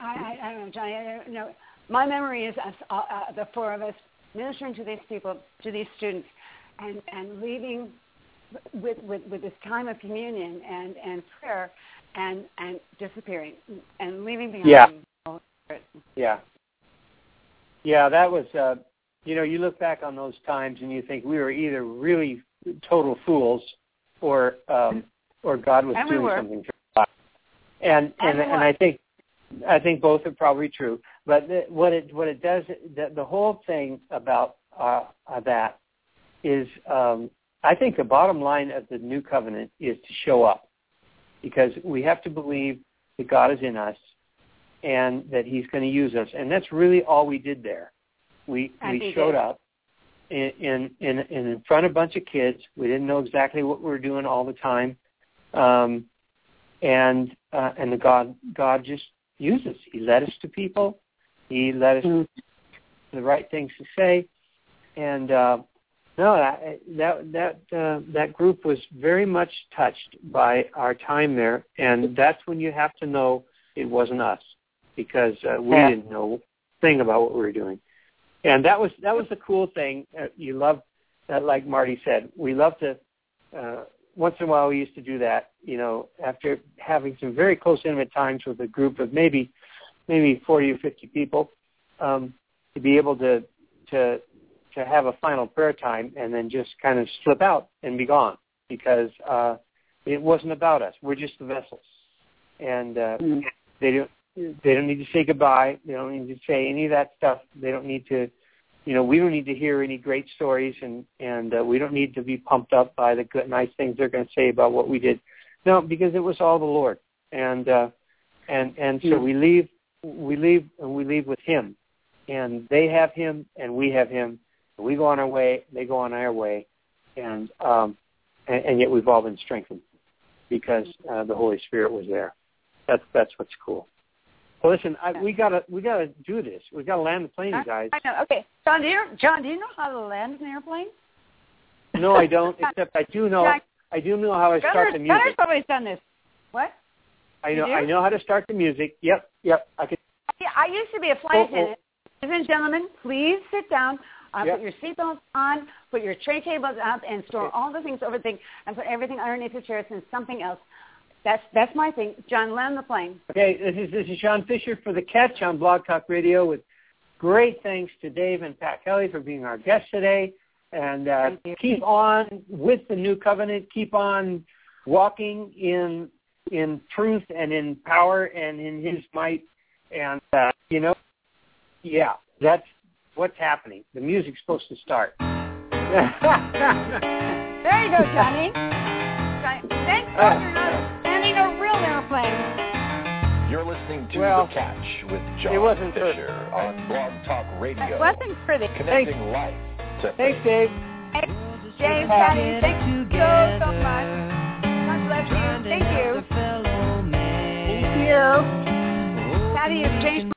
I, I, I don't know, Johnny. I don't know. My memory is us, uh, uh, the four of us ministering to these people, to these students, and and leaving with with, with this time of communion and and prayer, and and disappearing and leaving behind. Yeah. Yeah. Yeah, that was. Uh, you know, you look back on those times and you think we were either really total fools, or um, or God was and doing we something. And and and, and I think I think both are probably true. But the, what it what it does the, the whole thing about uh, uh, that is um, I think the bottom line of the new covenant is to show up because we have to believe that God is in us and that He's going to use us, and that's really all we did there. We we showed up in, in in in front of a bunch of kids. We didn't know exactly what we were doing all the time, um, and uh, and the God God just used us. He led us to people. He led us mm-hmm. the right things to say, and uh, no, that that that uh, that group was very much touched by our time there, and that's when you have to know it wasn't us because uh, we Yeah. didn't know a thing about what we were doing, and that was that was the cool thing. Uh, you love that, like Marty said, we love to. Uh, once in a while, we used to do that. You know, after having some very close, intimate times with a group of maybe maybe forty or fifty people, um, to be able to to to have a final prayer time and then just kind of slip out and be gone because uh, it wasn't about us. We're just the vessels, and uh, Mm. they don't they don't need to say goodbye. They don't need to say any of that stuff. They don't need to, you know, we don't need to hear any great stories, and and uh, we don't need to be pumped up by the good nice things they're going to say about what we did. No, because it was all the Lord, and uh, and and so Mm. we leave we leave and we leave with Him, and they have Him and we have Him. We go on our way, they go on our way, and um, and, and yet we've all been strengthened because uh, the Holy Spirit was there. That's that's what's cool. Well, listen, I, we gotta we gotta do this. We gotta land the plane, you guys. I know. Okay, John, do you John, do you know how to land an airplane? No, I don't. Except I do know Yeah. I do know how I start Gunner, the Gunner, music. somebody's done this. What? I know? I know how to start the music. Yep, yep. I can. I used to be a flight Oh, oh. attendant. Ladies and gentlemen, please sit down. Uh, Yep. Put your seatbelts on. Put your tray tables up, and store all the things over the thing, and put everything underneath the chairs and something else. That's that's my thing. John, land the plane. Okay, this is this is Sean Fischer for the Catch on Blog Talk Radio. With great thanks to Dave and Pat Kelley for being our guests today, and uh, keep on with the new covenant. Keep on walking in in truth and in power and in His might. And uh, you know, yeah, that's what's happening. The music's supposed to start. There you go, Johnny. Johnny. Thank God uh. you're not landing a real airplane. You're listening to Well, The Catch with it John wasn't for- Fischer on Blog Talk Radio. It wasn't pretty. Connecting life to Thanks, faith. Dave. James, Patty, thank you so, so much. God bless you. Thank you. Thank you. Patty, you've changed